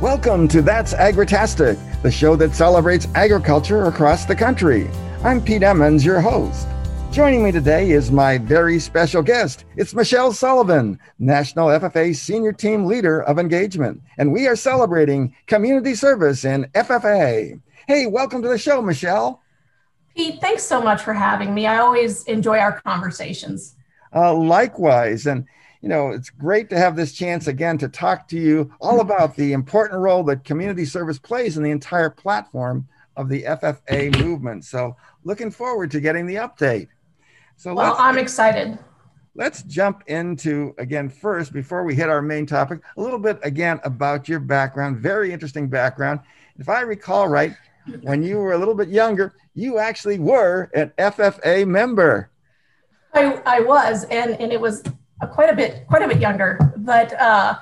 Welcome to That's Agritastic, the show that celebrates agriculture across the country. I'm Pete Emmons, your host. Joining me today is my very special guest. It's Michelle Sullivan, National FFA Senior Team Leader of Engagement, and we are celebrating community service in FFA. Hey, welcome to the show, Michelle. Pete, thanks so much for having me. I always enjoy our conversations. Uh, likewise. And you know, it's great to have this chance again to talk to you all about the important role that community service plays in the entire platform of the FFA movement. So, looking forward to getting the update. So, well, I'm excited. Let's jump into again first before we hit our main topic, a little bit again about your background. Very interesting background. If I recall right, when you were a little bit younger, you actually were an FFA member. I, I was, and, and it was quite a bit quite a bit younger. But uh,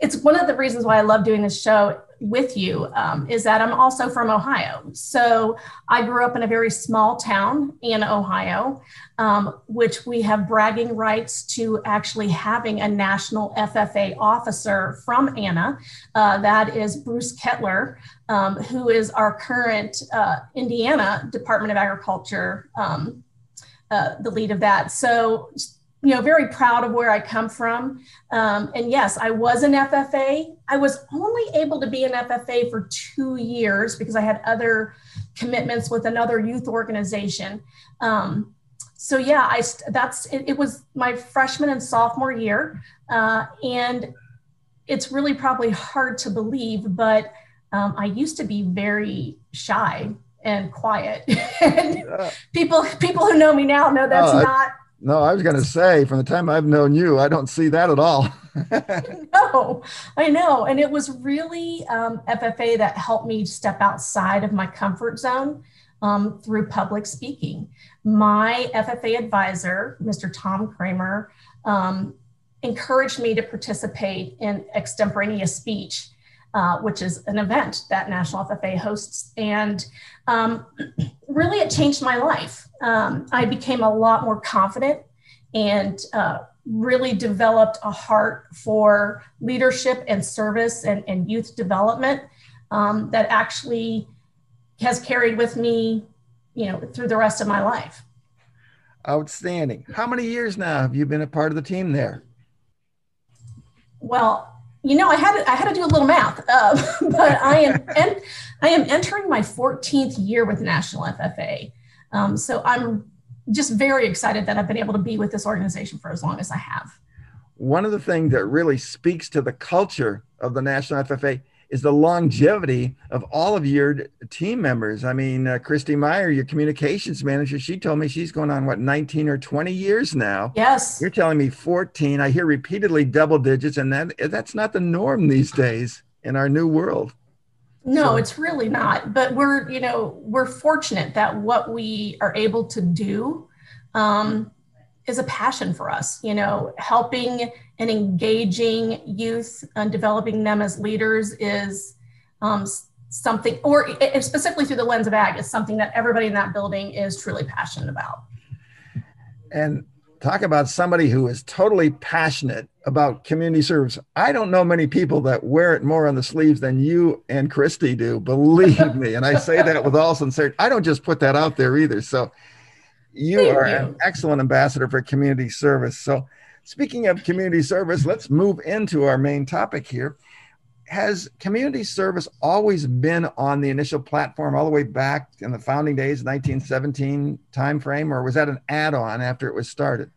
it's one of the reasons why i love doing this show with you um, is that i'm also from ohio. So i grew up in a very small town in ohio um, which we have bragging rights to actually having a national ffa officer from anna. Uh, that is bruce kettler um, who is our current uh, indiana department of agriculture um, uh, the lead of that. So you know, very proud of where I come from. Um, and yes, I was an FFA. I was only able to be an FFA for two years because I had other commitments with another youth organization. Um, so yeah, I that's it, it, was my freshman and sophomore year, uh, and it's really probably hard to believe, but um, I used to be very shy and quiet. and people people who know me now know that's uh, not no, I was going to say, from the time I've known you, I don't see that at all. no, I know. And it was really um, FFA that helped me step outside of my comfort zone um, through public speaking. My FFA advisor, Mr. Tom Kramer, um, encouraged me to participate in extemporaneous speech uh, which is an event that National FFA hosts. And um, really, it changed my life. Um, I became a lot more confident and uh, really developed a heart for leadership and service and, and youth development um, that actually has carried with me, you know, through the rest of my life. Outstanding. How many years now have you been a part of the team there? Well, you know, I had to, I had to do a little math, uh, but I am en- I am entering my 14th year with National FFA. Um, so I'm just very excited that I've been able to be with this organization for as long as I have. One of the things that really speaks to the culture of the National FFA is the longevity of all of your team members. I mean, uh, Christy Meyer, your communications manager, she told me she's going on what 19 or 20 years now. Yes. You're telling me 14. I hear repeatedly double digits, and that that's not the norm these days in our new world. No, so. it's really not. But we're, you know, we're fortunate that what we are able to do um, is a passion for us. You know, helping and engaging youth and developing them as leaders is um, something, or specifically through the lens of ag, is something that everybody in that building is truly passionate about. And talk about somebody who is totally passionate about community service. I don't know many people that wear it more on the sleeves than you and Christy do, believe me. And I say that with all sincerity. I don't just put that out there either. So you Thank are you. an excellent ambassador for community service. So Speaking of community service, let's move into our main topic here. Has community service always been on the initial platform all the way back in the founding days, 1917 timeframe, or was that an add-on after it was started?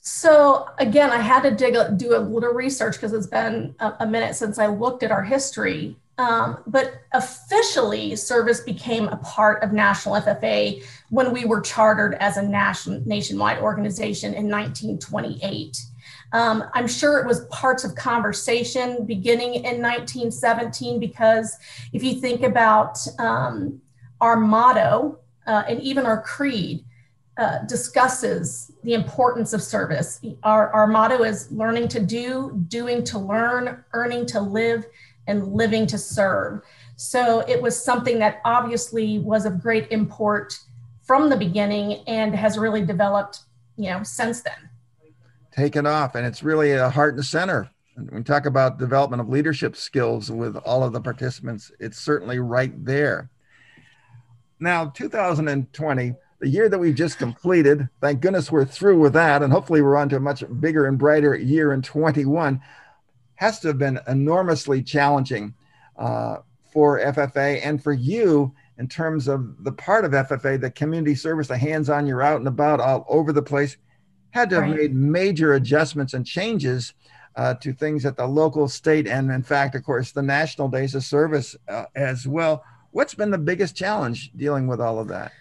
So again, I had to dig a, do a little research because it's been a, a, minute since I looked at our history. Um, but officially, service became a part of National FFA when we were chartered as a nation, nationwide organization in 1928. Um, I'm sure it was parts of conversation beginning in 1917 because if you think about um, our motto uh, and even our creed, uh, discusses the importance of service. Our, our motto is learning to do, doing to learn, earning to live, and living to serve. So it was something that obviously was of great import from the beginning and has really developed, you know, since then. Taken off, and it's really a heart and center we talk about development of leadership skills with all of the participants, it's certainly right there. Now, 2020, the year that we've just completed, thank goodness we're through with that, and hopefully we're on to a much bigger and brighter year in 21, has to have been enormously challenging uh, for FFA and for you in terms of the part of FFA, the community service, the hands on, you're out and about all over the place, had to have right. made major adjustments and changes uh, to things at the local, state, and in fact, of course, the national days of service uh, as well. What's been the biggest challenge dealing with all of that?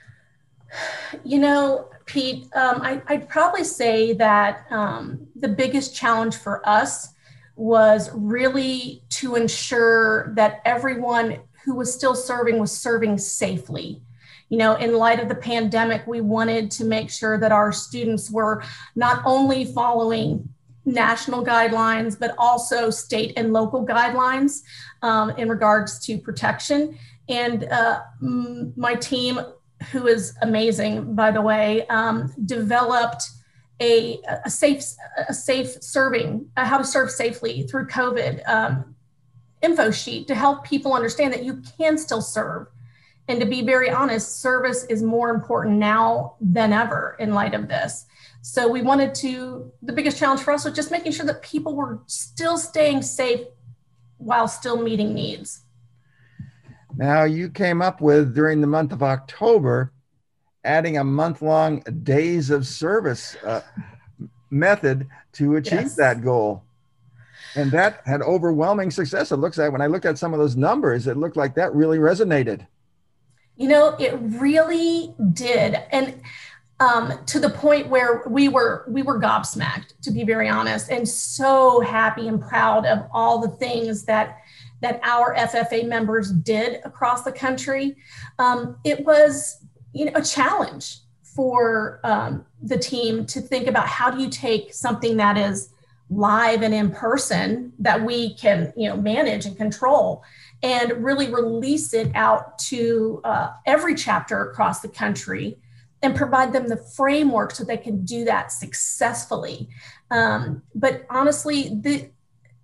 You know, Pete, um, I, would probably say that um, the biggest challenge for us was really to ensure that everyone who was still serving was serving safely. You know, in light of the pandemic, we wanted to make sure that our students were not only following national guidelines, but also state and local guidelines um, in regards to protection. And uh, my team, who is amazing, by the way, um, developed a, a, safe, a safe serving, uh, how to serve safely through COVID um, info sheet to help people understand that you can still serve. And to be very honest, service is more important now than ever in light of this. So we wanted to, the biggest challenge for us was just making sure that people were still staying safe while still meeting needs. Now, you came up with during the month of October, adding a month long days of service uh, method to achieve yes. that goal. And that had overwhelming success. It looks like when I looked at some of those numbers, it looked like that really resonated. You know, it really did. And um, to the point where we were we were gobsmacked, to be very honest, and so happy and proud of all the things that that our FFA members did across the country. Um, it was you know a challenge for um, the team to think about how do you take something that is live and in person that we can you know manage and control and really release it out to uh, every chapter across the country and provide them the framework so they can do that successfully. Um, but honestly, the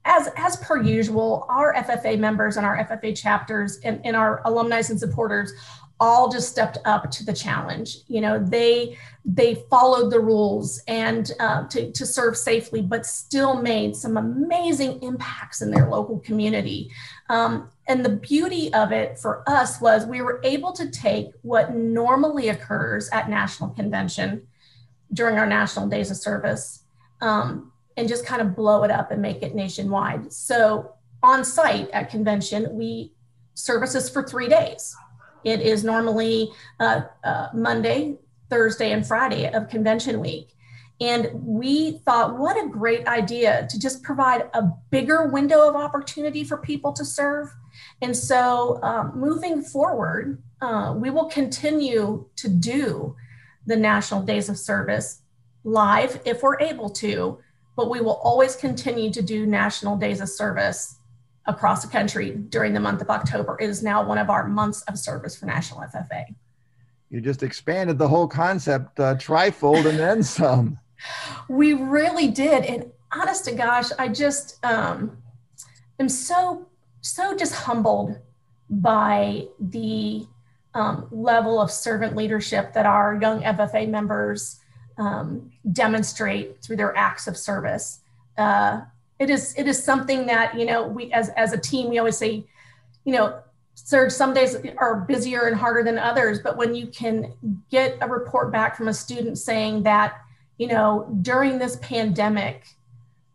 as, as per usual, our FFA members and our FFA chapters and, and our alumni and supporters all just stepped up to the challenge. You know, they they followed the rules and uh, to, to serve safely, but still made some amazing impacts in their local community. Um, and the beauty of it for us was we were able to take what normally occurs at national convention during our national days of service um, and just kind of blow it up and make it nationwide. So on site at convention, we services for three days. It is normally uh, uh, Monday, Thursday, and Friday of convention week. And we thought, what a great idea to just provide a bigger window of opportunity for people to serve. And so, um, moving forward, uh, we will continue to do the National Days of Service live if we're able to, but we will always continue to do National Days of Service across the country during the month of October. It is now one of our months of service for National FFA. You just expanded the whole concept, uh, trifold, and then some. we really did. And honest to gosh, I just um, am so, so just humbled by the um, level of servant leadership that our young FFA members um, demonstrate through their acts of service. Uh, it is it is something that you know we as as a team we always say you know Serge, some days are busier and harder than others, but when you can get a report back from a student saying that, you know, during this pandemic,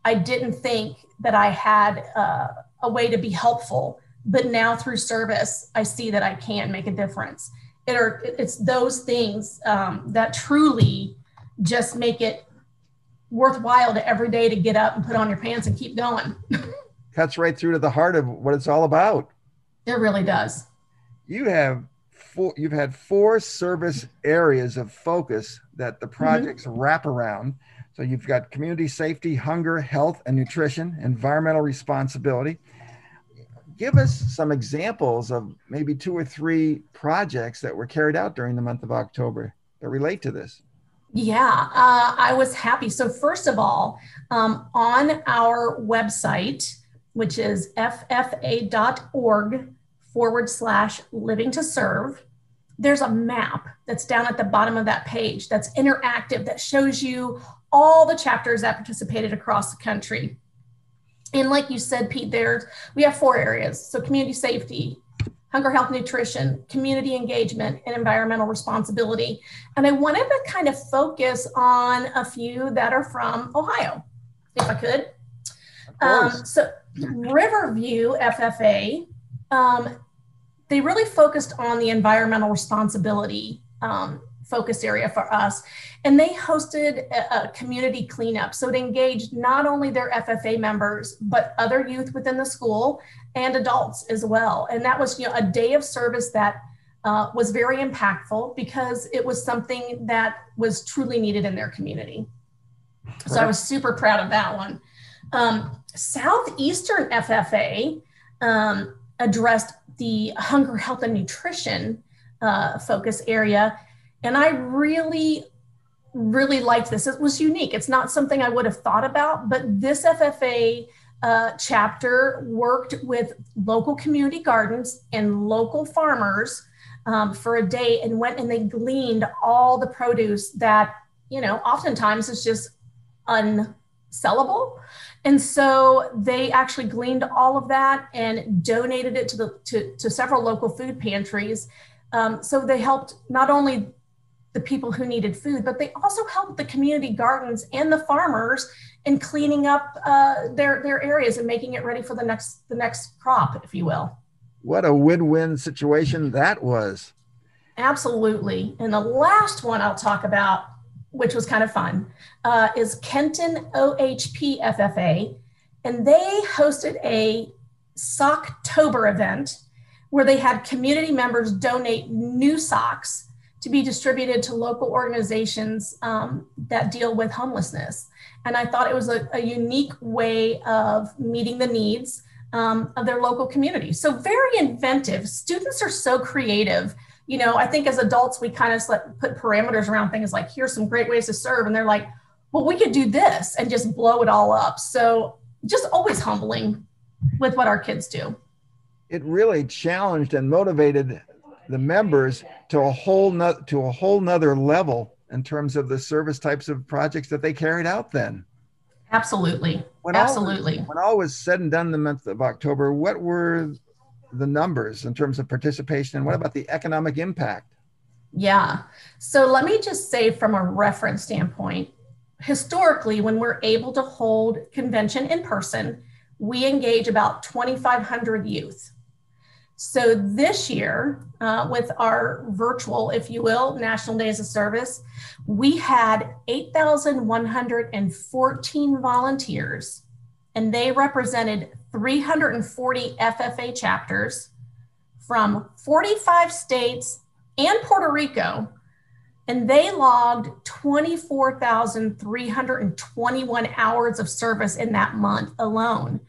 I didn't think that I had uh, a way to be helpful, but now through service, I see that I can make a difference. It are, it's those things um, that truly just make it worthwhile to every day to get up and put on your pants and keep going. Cuts right through to the heart of what it's all about. It really does. You have four, you've had four service areas of focus that the mm-hmm. projects mm-hmm. wrap around. So you've got community safety, hunger, health, and nutrition, environmental responsibility. Give us some examples of maybe two or three projects that were carried out during the month of October that relate to this. Yeah, uh, I was happy. So, first of all, um, on our website, which is ffa.org forward slash living to serve, there's a map that's down at the bottom of that page that's interactive that shows you all the chapters that participated across the country. And like you said, Pete, there's we have four areas. So community safety, hunger, health, nutrition, community engagement, and environmental responsibility. And I wanted to kind of focus on a few that are from Ohio, if I could. Um, so Riverview FFA, um, they really focused on the environmental responsibility um, focus area for us. And they hosted a, a, community cleanup. So it engaged not only their FFA members, but other youth within the school and adults as well. And that was you know, a day of service that uh, was very impactful because it was something that was truly needed in their community. So I was super proud of that one. Um, Southeastern FFA um, addressed the hunger, health, and nutrition uh, focus area and I really, really liked this. It was unique. It's not something I would have thought about, but this FFA uh, chapter worked with local community gardens and local farmers um, for a day and went and they gleaned all the produce that, you know, oftentimes is just unsellable. And so they actually gleaned all of that and donated it to the to, to several local food pantries. Um, so they helped not only the people who needed food, but they also helped the community gardens and the farmers in cleaning up uh, their their areas and making it ready for the next the next crop, if you will. What a win-win situation that was. Absolutely. And the last one I'll talk about, which was kind of fun, uh, is Kenton OHP FFA, and they hosted a Socktober event where they had community members donate new socks to be distributed to local organizations um, that deal with homelessness. And I thought it was a, a unique way of meeting the needs um, of their local community. So, very inventive. Students are so creative. You know, I think as adults, we kind of put parameters around things like, here's some great ways to serve. And they're like, well, we could do this and just blow it all up. So, just always humbling with what our kids do. It really challenged and motivated the members to a whole no, to a whole nother level in terms of the service types of projects that they carried out then. Absolutely. When Absolutely. All, when all was said and done the month of October, what were the numbers in terms of participation and what about the economic impact? Yeah. So let me just say from a reference standpoint, historically, when we're able to hold convention in person, we engage about 2,500 youth. So this year, uh, with our virtual, if you will, National Days of Service, we had 8,114 volunteers, and they represented 340 FFA chapters from 45 states and Puerto Rico. And they logged 24,321 hours of service in that month alone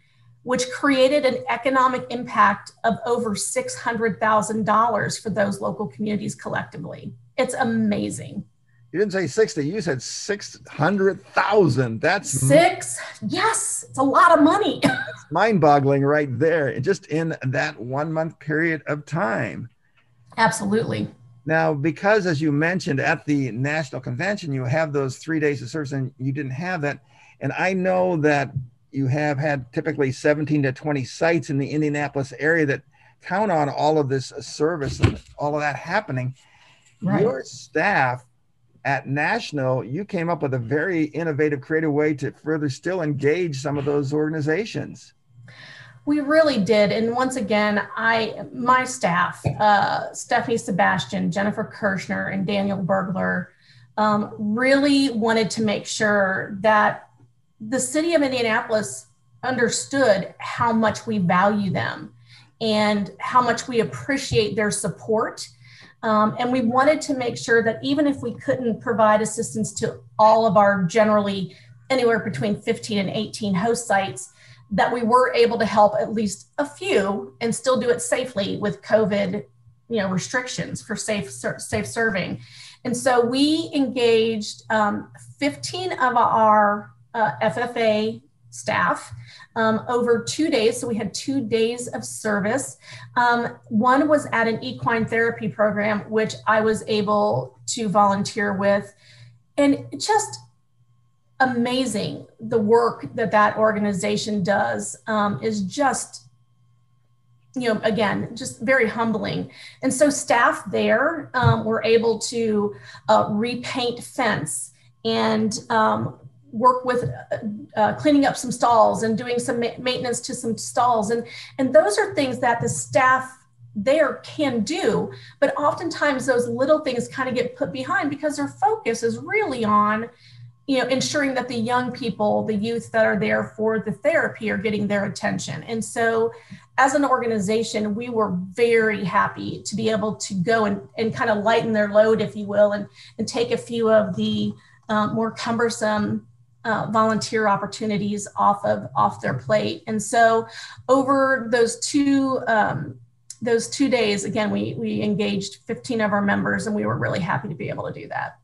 which created an economic impact of over $600,000 for those local communities collectively. It's amazing. You didn't say 60, you said 600,000. That's six. Yes, it's a lot of money. mind boggling right there, just in that one month period of time. Absolutely. Now, because as you mentioned at the national convention, you have those three days of service and you didn't have that. And I know that you have had typically 17 to 20 sites in the Indianapolis area that count on all of this service and all of that happening. Right. Your staff at National, you came up with a very innovative, creative way to further still engage some of those organizations. We really did, and once again, I my staff, uh, Stephanie Sebastian, Jennifer Kirschner, and Daniel Bergler, um, really wanted to make sure that the city of Indianapolis understood how much we value them and how much we appreciate their support. Um, and we wanted to make sure that even if we couldn't provide assistance to all of our generally anywhere between 15 and 18 host sites, that we were able to help at least a few and still do it safely with COVID, you know, restrictions for safe safe serving. And so we engaged um, 15 of our uh, FFA staff um, over two days. So we had two days of service. Um, one was at an equine therapy program, which I was able to volunteer with. And just amazing the work that that organization does um, is just you know again just very humbling and so staff there um, were able to uh, repaint fence and um, work with uh, uh, cleaning up some stalls and doing some ma- maintenance to some stalls. And and those are things that the staff there can do but oftentimes those little things kind of get put behind because their focus is really on you know ensuring that the young people the youth that are there for the therapy are getting their attention. And so as an organization we were very happy to be able to go and, and kind of lighten their load if you will and, and take a few of the um, more cumbersome uh, volunteer opportunities off of off their plate. And so over those two um, those two days, again, we we engaged 15 of our members, and we were really happy to be able to do that.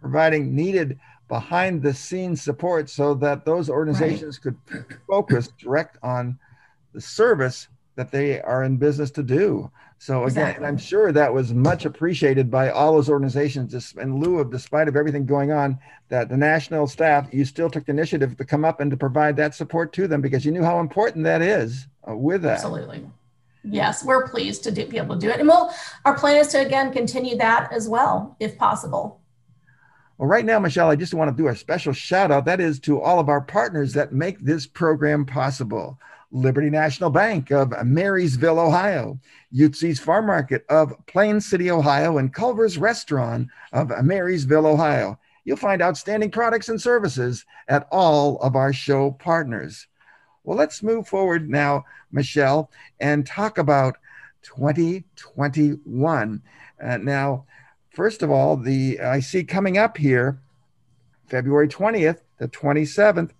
Providing needed behind the scenes support so that those organizations right. could focus direct on the service that they are in business to do. So again, exactly. I'm sure that was much appreciated by all those organizations. In lieu of, despite of everything going on, that the national staff, you still took the initiative to come up and to provide that support to them because you knew how important that is uh, with that. Absolutely. Yes, we're pleased to do, be able to do it, and we'll. Our plan is to again continue that as well, if possible. Well, right now, Michelle, I just want to do a special shout out. That is to all of our partners that make this program possible. Liberty National Bank of Marysville, Ohio, Yutzy's Farm Market of Plain City, Ohio, and Culver's Restaurant of Marysville, Ohio. You'll find outstanding products and services at all of our show partners. Well, let's move forward now, Michelle, and talk about 2021. Uh, now, first of all, the I see coming up here, February 20th, the 27th,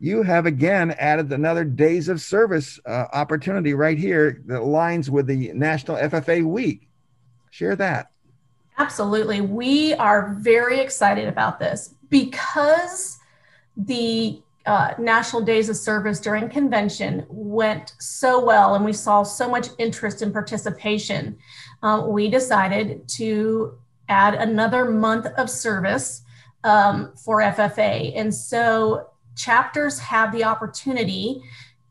you have again added another days of service uh, opportunity right here that aligns with the National FFA Week. Share that. Absolutely. We are very excited about this because the uh, National Days of Service during convention went so well and we saw so much interest and participation. Um, we decided to add another month of service um, for FFA. And so chapters have the opportunity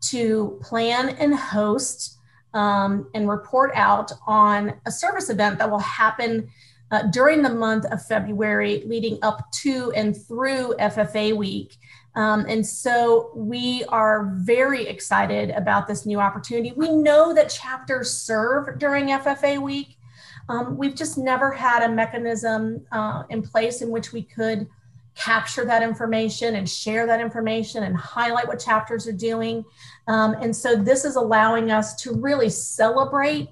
to plan and host um, and report out on a service event that will happen uh, during the month of February, leading up to and through FFA week. Um, and so we are very excited about this new opportunity. We know that chapters serve during FFA week. Um, we've just never had a mechanism uh, in place in which we could capture that information and share that information and highlight what chapters are doing. Um, and so this is allowing us to really celebrate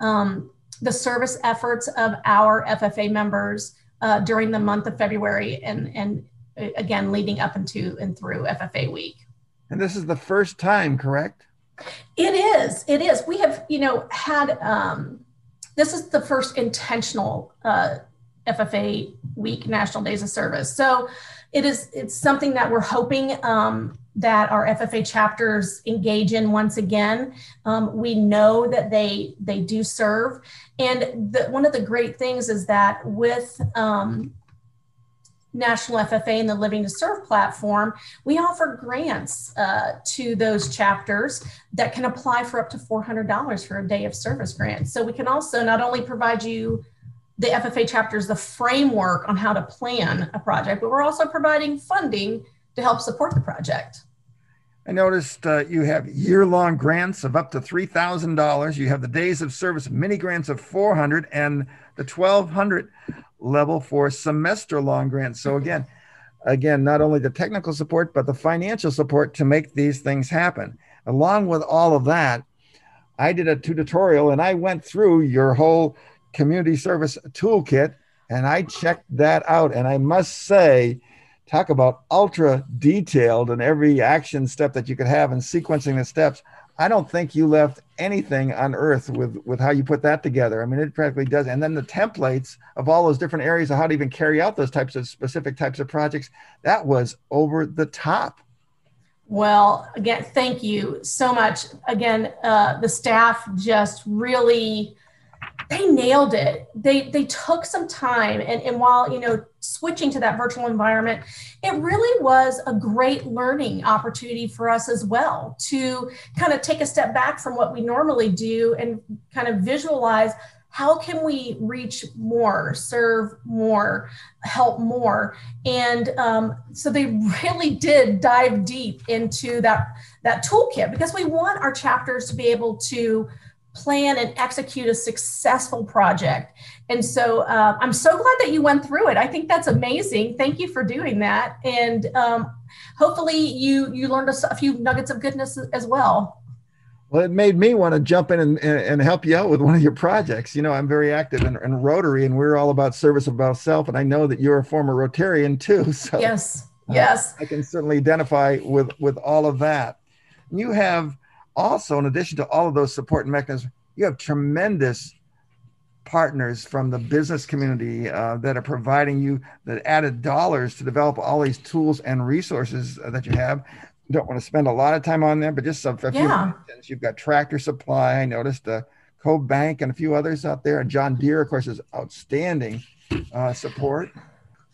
um, the service efforts of our FFA members uh, during the month of February and, and uh, again, leading up into and through FFA week. And this is the first time, correct? It is. It is. We have, you know, had, um, this is the first intentional uh, FFA week, National Days of Service. So it is it's something that we're hoping um, that our FFA chapters engage in once again. Um, we know that they they do serve, and the, one of the great things is that with um, National FFA and the Living to Serve platform, we offer grants uh, to those chapters that can apply for up to $400 for a day of service grant. So we can also not only provide you the FFA chapter is the framework on how to plan a project, but we're also providing funding to help support the project. I noticed uh, you have year-long grants of up to three thousand dollars. You have the days of service mini grants of four hundred, and the twelve hundred level for semester-long grants. So again, again, not only the technical support but the financial support to make these things happen. Along with all of that, I did a tutorial and I went through your whole community service toolkit and I checked that out. And I must say, talk about ultra detailed and every action step that you could have and sequencing the steps. I don't think you left anything on earth with with how you put that together. I mean, it practically does. And then the templates of all those different areas of how to even carry out those types of specific types of projects, that was over the top. Well, again, thank you so much. Again, uh, the staff just really they nailed it. They they took some time, and and while you know switching to that virtual environment, it really was a great learning opportunity for us as well to kind of take a step back from what we normally do and kind of visualize how can we reach more serve more help more and um, so they really did dive deep into that that toolkit because we want our chapters to be able to plan and execute a successful project. And so uh, I'm so glad that you went through it. I think that's amazing. Thank you for doing that. And um, hopefully you you learned a, a, few nuggets of goodness as well. Well, it made me want to jump in and, and help you out with one of your projects. You know, I'm very active in, in Rotary, and we're all about service about self. And I know that you're a former Rotarian too. So yes, yes, uh, I can certainly identify with with all of that. You have also, in addition to all of those support mechanisms, you have tremendous partners from the business community uh, that are providing you the added dollars to develop all these tools and resources uh, that you have. Don't want to spend a lot of time on them, but just a few yeah. You've got Tractor Supply. I noticed uh, CoBank and a few others out there. And John Deere, of course, is outstanding uh, support.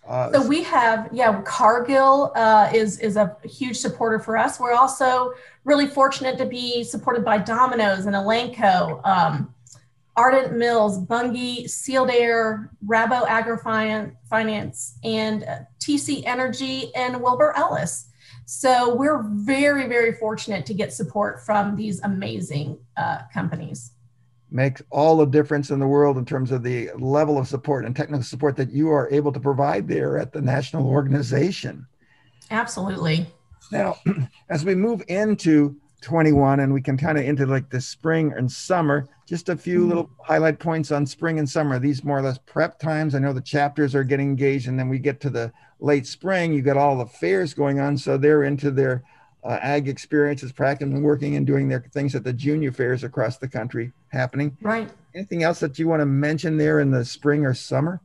Uh, so we have, yeah, Cargill uh, is is a huge supporter for us. We're also really fortunate to be supported by Domino's and Elanco, um, Ardent Mills, Bunge, Sealed Air, Rabo AgriFinance, and uh, TC Energy and Wilbur Ellis. So we're very, very fortunate to get support from these amazing uh, companies makes all the difference in the world in terms of the level of support and technical support that you are able to provide there at the national organization. Absolutely. Now, as we move into 21 and we can kind of into like the spring and summer, just a few mm-hmm. little highlight points on spring and summer. These more or less prep times. I know the chapters are getting engaged, and then we get to the late spring. You got all the fairs going on, so they're into their uh, ag experiences, practicing, working, and doing their things at the junior fairs across the country happening. Right. Anything else that you want to mention there in the spring or summer?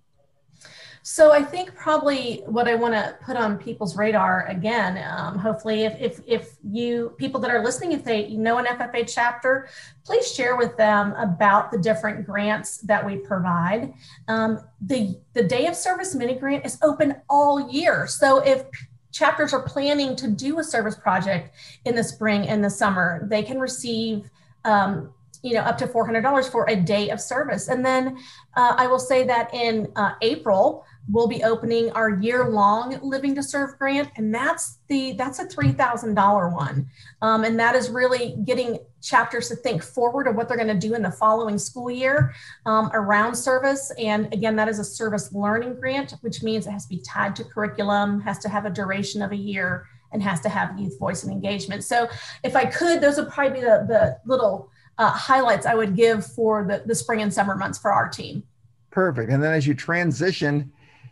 So I think probably what I want to put on people's radar again, um, hopefully, if, if if you people that are listening, if they know an FFA chapter, please share with them about the different grants that we provide. Um, the the Day of Service mini grant is open all year, so if chapters are planning to do a service project in the spring and the summer, they can receive um, you know up to $400 for a day of service. And then uh, i will say that in uh, april we'll be opening our year-long living to serve grant and that's the that's a $3000 one. Um, and that is really getting chapters to think forward of what they're going to do in the following school year um, around service. And again that is a service learning grant which means it has to be tied to curriculum has to have a duration of a year and has to have youth voice and engagement. So if i could those would probably be the, the little uh, highlights I would give for the, the spring and summer months for our team. Perfect. And then as you transition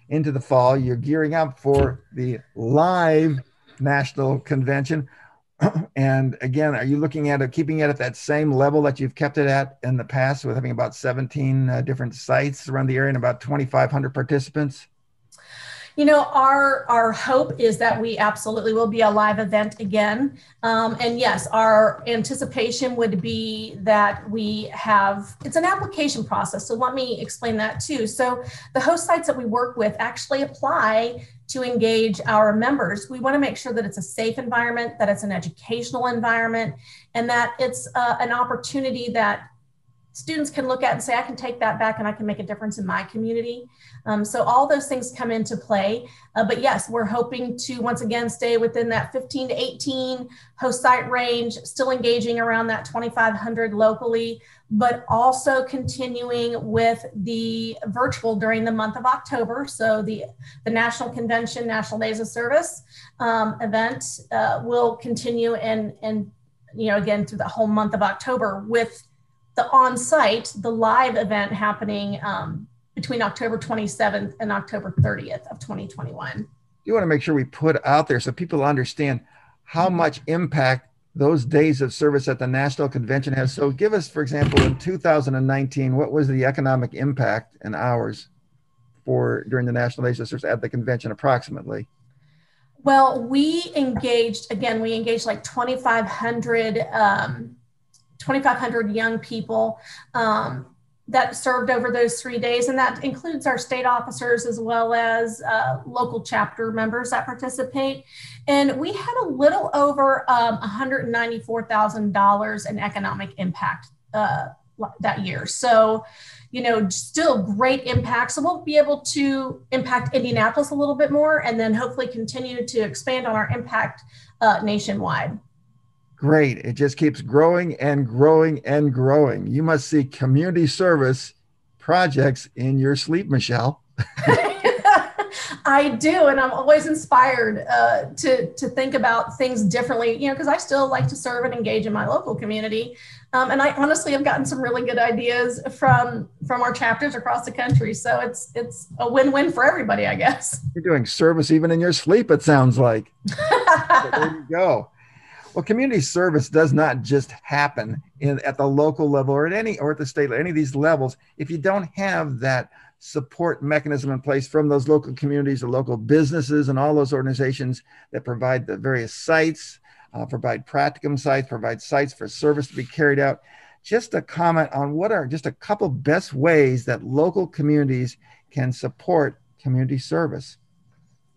into the fall, you're gearing up for the live national convention. and again, are you looking at it, keeping it at that same level that you've kept it at in the past with having about 17 uh, different sites around the area and about 2,500 participants? You know our our hope is that we absolutely will be a live event again. Um, and yes our anticipation would be that we have it's an application process. So let me explain that too. So the host sites that we work with actually apply to engage our members. We want to make sure that it's a safe environment that it's an educational environment and that it's uh, an opportunity that students can look at and say, I can take that back and I can make a difference in my community. Um, so all those things come into play. Uh, but yes, we're hoping to once again stay within that 15 to 18 host site range, still engaging around that 2,500 locally, but also continuing with the virtual during the month of October. So the, the National Convention, National Days of Service um, event uh, will continue and, and, you know, again, through the whole month of October with the on-site, the live event happening um, between October 27th and October 30th of 2021. You want to make sure we put out there so people understand how much impact those days of service at the national convention has. So, give us, for example, in 2019, what was the economic impact in hours for during the national days of service at the convention, approximately? Well, we engaged again. We engaged like 2,500 um, 2,500 young people. Um, that served over those three days, and that includes our state officers as well as uh, local chapter members that participate. And we had a little over um, $194,000 in economic impact uh, that year. So, you know, still great impact. So we'll be able to impact Indianapolis a little bit more, and then hopefully continue to expand on our impact uh, nationwide great. It just keeps growing and growing and growing. You must see community service projects in your sleep, Michelle. I do, and I'm always inspired uh, to to think about things differently. You know, because I still like to serve and engage in my local community, um, and I honestly have gotten some really good ideas from from our chapters across the country. So it's it's a win win for everybody, I guess. You're doing service even in your sleep. It sounds like. there you go. Well, community service does not just happen in, at the local level or at any or at the state any of these levels if you don't have that support mechanism in place from those local communities, the local businesses, and all those organizations that provide the various sites, uh, provide practicum sites, provide sites for service to be carried out. Just a comment on what are just a couple best ways that local communities can support community service.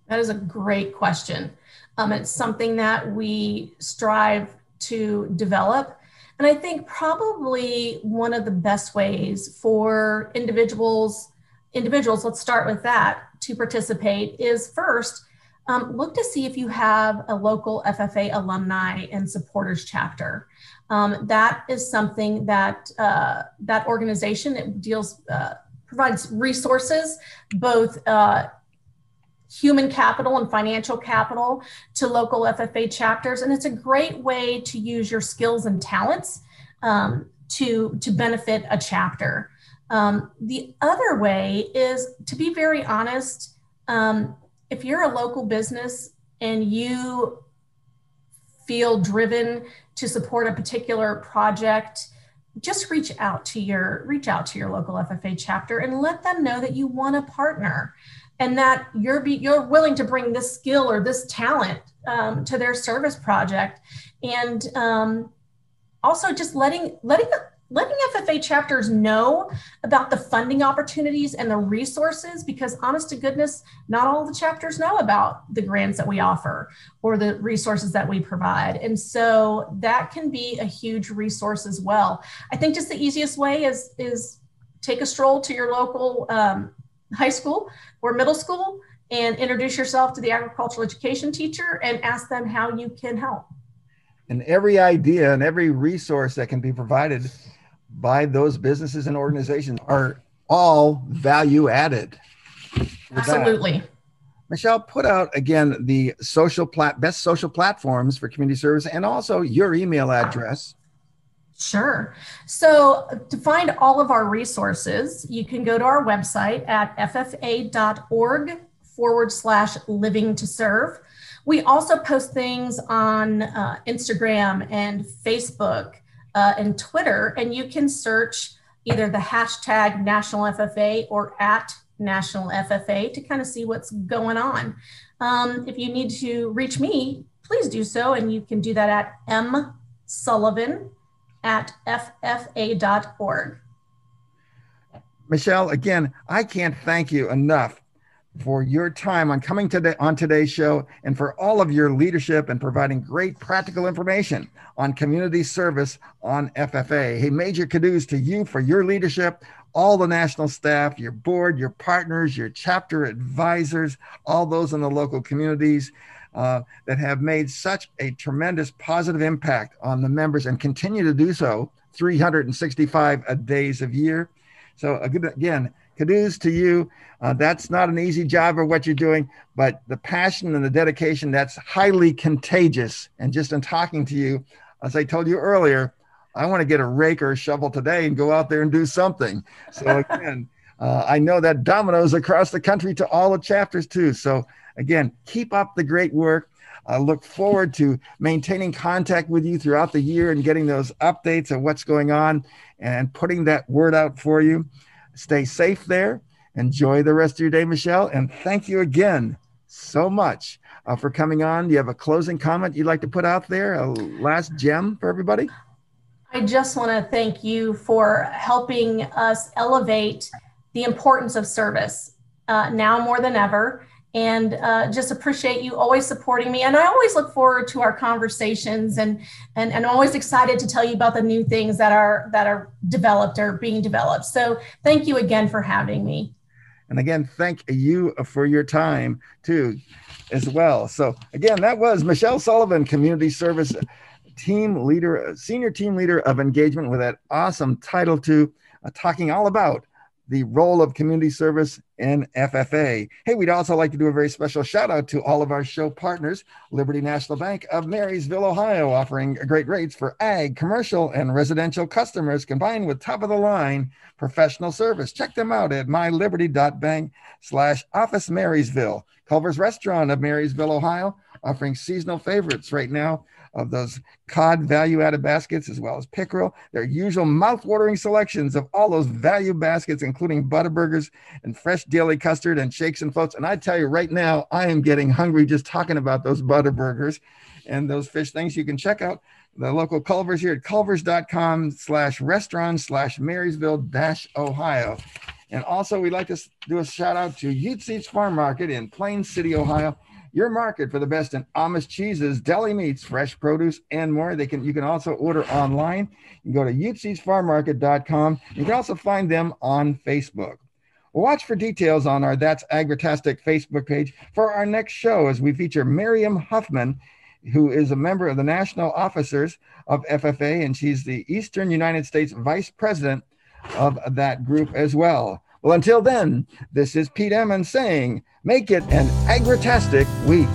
That is a great question. Um, it's something that we strive to develop. And I think probably one of the best ways for individuals, individuals, let's start with that, to participate is first, um, look to see if you have a local FFA alumni and supporters chapter. Um, that is something that uh, that organization it deals uh, provides resources both uh, human capital and financial capital to local FFA chapters. And it's a great way to use your skills and talents um, to, to benefit a chapter. Um, the other way is to be very honest, um, if you're a local business and you feel driven to support a particular project, just reach out to your reach out to your local FFA chapter and let them know that you want to partner and that you're be, you're willing to bring this skill or this talent um, to their service project. And um, also just letting letting letting FFA chapters know about the funding opportunities and the resources because honest to goodness not all the chapters know about the grants that we offer or the resources that we provide. And so that can be a huge resource as well. I think just the easiest way is is take a stroll to your local um, high school or middle school and introduce yourself to the agricultural education teacher and ask them how you can help. And every idea and every resource that can be provided by those businesses and organizations are all value added. Absolutely. That, Michelle, put out again the social plat- best social platforms for community service and also your email address. Sure. So to find all of our resources, you can go to our website at ffa.org forward slash living to serve. We also post things on uh, Instagram and Facebook uh, and Twitter, and you can search either the hashtag National FFA or at National FFA to kind of see what's going on. Um, if you need to reach me, please do so, and you can do that at M Sullivan at ffa.org. Michelle, again, I can't thank you enough for your time on coming today on today's show and for all of your leadership and providing great practical information on community service on FFA. Hey, major kudos to you for your leadership, all the national staff, your board, your partners, your chapter advisors, all those in the local communities uh, that have made such a tremendous positive impact on the members and continue to do so 365 days of year. So again, kudos to you. Uh, that's not an easy job or what you're doing, but the passion and the dedication that's highly contagious. And just in talking to you, as I told you earlier, I want to get a rake or a shovel today and go out there and do something. So again, uh, I know that dominoes across the country to all the chapters too. So again, keep up the great work. I look forward to maintaining contact with you throughout the year and getting those updates of what's going on and putting that word out for you. Stay safe there. Enjoy the rest of your day, Michelle. And thank you again so much uh, for coming on. Do you have a closing comment you'd like to put out there? A last gem for everybody? I just want to thank you for helping us elevate the importance of service uh, now more than ever and uh, just appreciate you always supporting me. And I always look forward to our conversations and, and, and I'm always excited to tell you about the new things that are, that are developed or being developed. So thank you again for having me. And again, thank you for your time too, as well. So again, that was Michelle Sullivan, community service team leader, senior team leader of engagement with that awesome title too, uh, talking all about the role of community service in FFA. Hey, we'd also like to do a very special shout out to all of our show partners Liberty National Bank of Marysville, Ohio, offering great rates for ag, commercial, and residential customers combined with top of the line professional service. Check them out at myliberty.bank slash office Marysville. Culver's Restaurant of Marysville, Ohio, offering seasonal favorites right now of those cod value added baskets as well as pickerel. Their usual mouth-watering selections of all those value baskets, including Butterburgers and fresh daily custard and shakes and floats. And I tell you right now, I am getting hungry just talking about those Butterburgers and those fish things. You can check out the local Culver's here at culvers.com slash restaurant slash Marysville dash Ohio. And also, we'd like to do a shout out to Yutzy's Farm Market in Plain City, Ohio your market for the best in Amish cheeses, deli meats, fresh produce, and more. They can you can also order online. You can go to yutzysfarmmarket.com. You can also find them on Facebook. Watch for details on our That's Agritastic Facebook page for our next show as we feature Miriam Huffman, who is a member of the National Officers of FFA, and she's the Eastern United States Vice President of that group as well. Well, until then, this is Pete Emmons saying, make it an agritastic week.